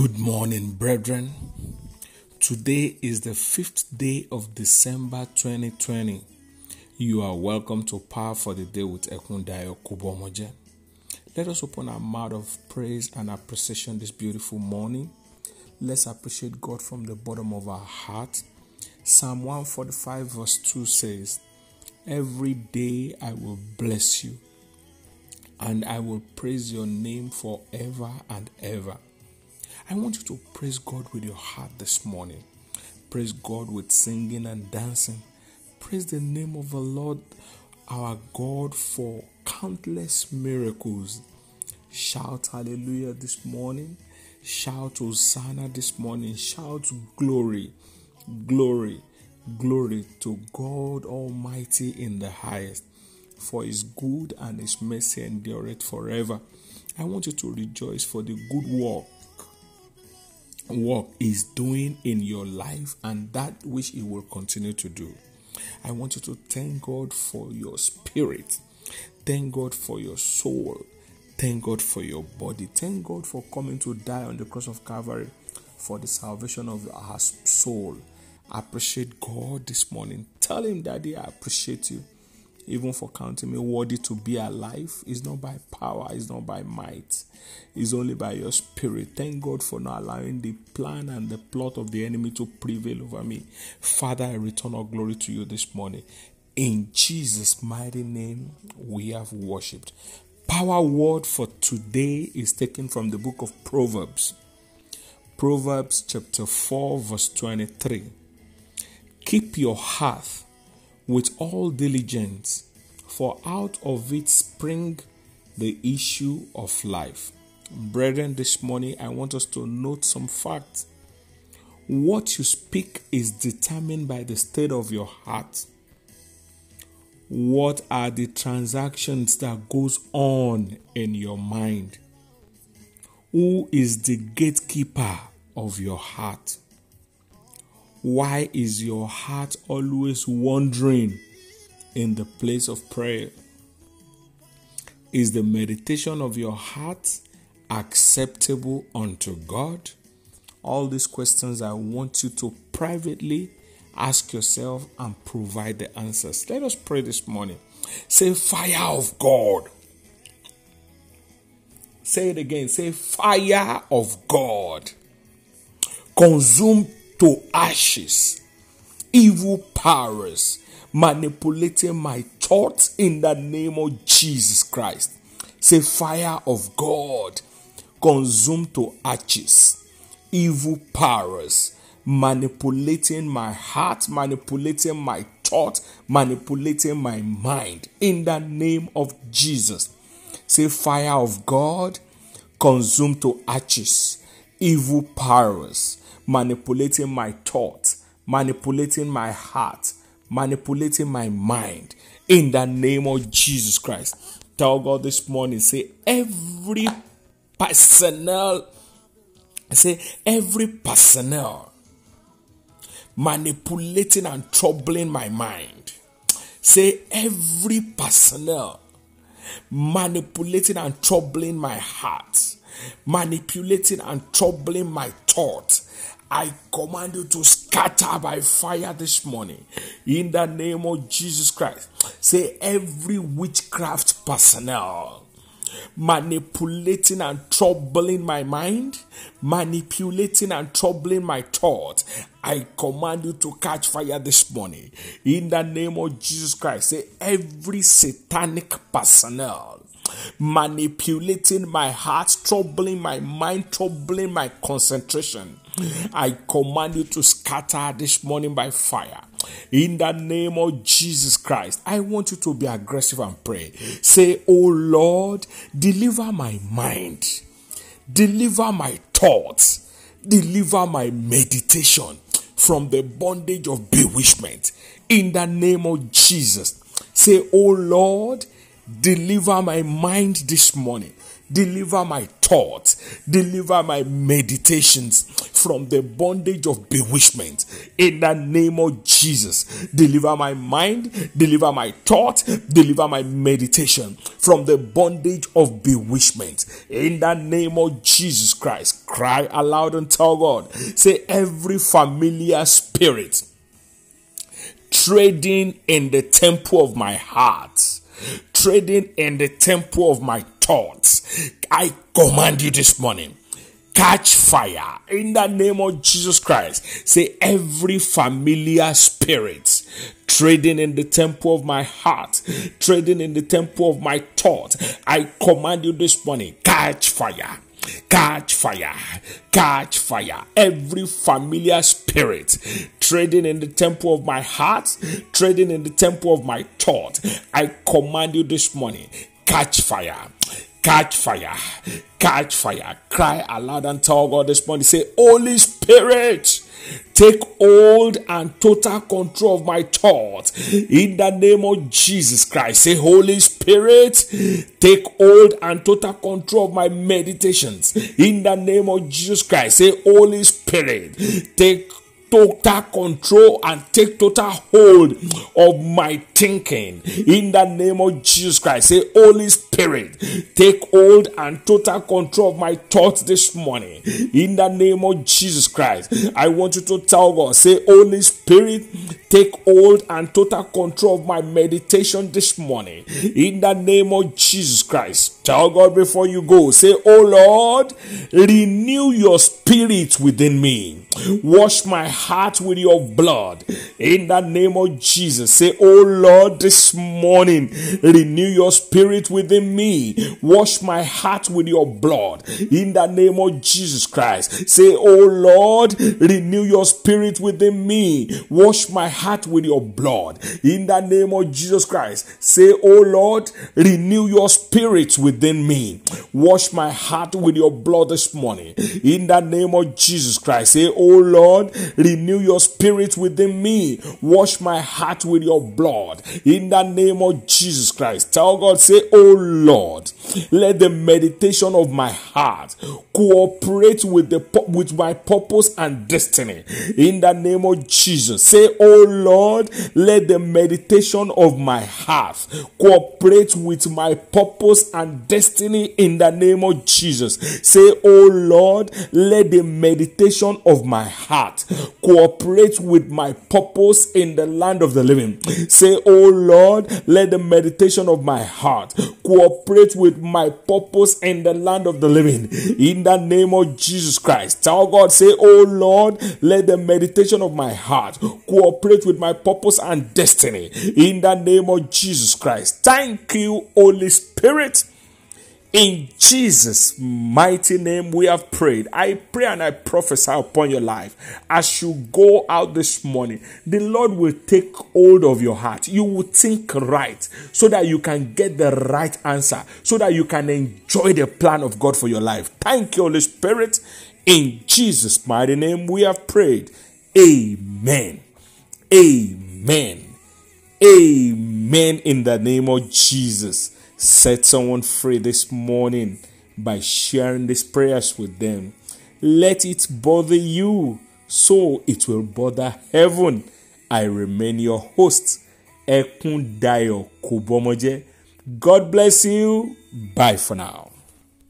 Good morning, brethren. Today is the fifth day of December 2020. You are welcome to Power for the Day with Ekundayo Kubomoje. Let us open our mouth of praise and appreciation this beautiful morning. Let's appreciate God from the bottom of our heart. Psalm 145, verse 2 says, Every day I will bless you, and I will praise your name forever and ever. I want you to praise God with your heart this morning. Praise God with singing and dancing. Praise the name of the Lord our God for countless miracles. Shout hallelujah this morning. Shout Hosanna this morning. Shout glory, glory, Glory to God Almighty in the highest, for His good and His mercy endureth forever. I want you to rejoice for the good work work is doing in your life and that which He will continue to do. I want you to thank God for your spirit. Thank God for your soul. Thank God for your body. Thank God for coming to die on the cross of Calvary for the salvation of our soul. Appreciate God this morning. Tell Him, Daddy, I appreciate you. Even for counting me worthy to be alive. It's not by power, it's not by might, it's only by your spirit. Thank God for not allowing the plan and the plot of the enemy to prevail over me. Father, I return all glory to you this morning. In Jesus' mighty name, we have worshipped. Power word for today is taken from the book of Proverbs. Proverbs chapter 4, verse 23. Keep your heart with all diligence, for out of it spring the issue of life. Brethren, this morning I want us to note some facts. What you speak is determined by the state of your heart. What are the transactions that goes on in your mind? Who is the gatekeeper of your heart? Why is your heart always wandering in the place of prayer? Is the meditation of your heart acceptable unto God? All these questions I want you to privately ask yourself and provide the answers. Let us pray this morning. Say, Fire of God. Say it again. Say, Fire of God. Consume to ashes. Evil powers manipulating my thoughts in the name of Jesus Christ. Say, fire of God, consume to ashes. Evil powers manipulating my heart, manipulating my thought, manipulating my mind in the name of Jesus. Say, fire of God, consume to ashes. Evil powers manipulating my thoughts, manipulating my heart, manipulating my mind in the name of Jesus Christ. Tell God this morning, say, every personnel, say, every personnel manipulating and troubling my mind. Say, every personnel manipulating and troubling my heart, manipulating and troubling my thoughts I command you to scatter by fire this morning in the name of Jesus Christ. Say every witchcraft personnel manipulating and troubling my mind, manipulating and troubling my thoughts. I command you to catch fire this morning in the name of Jesus Christ. Say every satanic personnel manipulating my heart, troubling my mind, troubling my concentration. I command you to scatter this morning by fire. In the name of Jesus Christ, I want you to be aggressive and pray. Say, Oh Lord, deliver my mind, deliver my thoughts, deliver my meditation from the bondage of bewitchment. In the name of Jesus, say, Oh Lord, Deliver my mind this morning. deliver my thoughts, deliver my meditations from the bondage of bewitchment. In the name of Jesus, deliver my mind, deliver my thought, deliver my meditation from the bondage of bewitchment. In the name of Jesus Christ, cry aloud and tell God, say, every familiar spirit trading in the temple of my heart, trading in the temple of my thoughts. I command you this morning catch fire in the name of Jesus Christ. Say, every familiar spirit trading in the temple of my heart, trading in the temple of my thought, I command you this morning, catch fire catch fire, catch fire. Every familiar spirit trading in the temple of my heart, trading in the temple of my thought, I command you this morning, catch fire. Catch fire, catch fire. Cry aloud and tell God this morning. Say, Holy Spirit, Take hold and total control of my thoughts in the name of Jesus Christ. Say, Holy Spirit, take hold and total control of my meditations in the name of Jesus Christ. Say, Holy Spirit, take total control and take total hold of my thinking in the name of Jesus Christ. Say, Holy Spirit, take hold and total control of my thoughts this morning in the name of Jesus Christ. I want you to tell God, say, Holy Spirit, take hold and total control of my meditation this morning in the name of Jesus Christ. Tell God before you go, say, Oh Lord, renew your spirit within me. Wash my heart with your blood in the name of Jesus. Say, Oh Lord, this morning, renew your spirit within me. Wash my heart with your blood in the name of Jesus Christ. Say, Oh Lord, renew your spirit within me. Wash my heart with your blood in the name of Jesus Christ. Say, Oh Lord, renew your spirit within me. Wash my heart with your blood this morning in the name of Jesus Christ. Say, Oh Lord, renew your spirit within me. Wash my heart with your blood in the name of Jesus Christ. Tell God, say, Oh Lord, let the meditation of my heart cooperate with the with my purpose and destiny in the name of Jesus. Say, Oh Lord, let the meditation of my heart cooperate with my purpose and destiny in the name of Jesus. Say, Oh Lord, let the meditation of my heart cooperate with my purpose in the land of the living. Say, Oh Lord, let the meditation of my heart cooperate with my purpose in the land of the living. In the name of Jesus Christ. Tell God, say, Oh Lord, let the meditation of my heart cooperate with my purpose and destiny. In the name of Jesus Christ. Thank you, Holy Spirit. In Jesus' mighty name, we have prayed. I pray and I prophesy upon your life as you go out this morning. The Lord will take hold of your heart. You will think right so that you can get the right answer, so that you can enjoy the plan of God for your life. Thank you, Holy Spirit. In Jesus' mighty name, we have prayed. Amen. Amen. Amen. In the name of Jesus set someone free this morning by sharing these prayers with them. Let it bother you so it will bother heaven. I remain your host, Ekundayo Kubomoje. God bless you. Bye for now.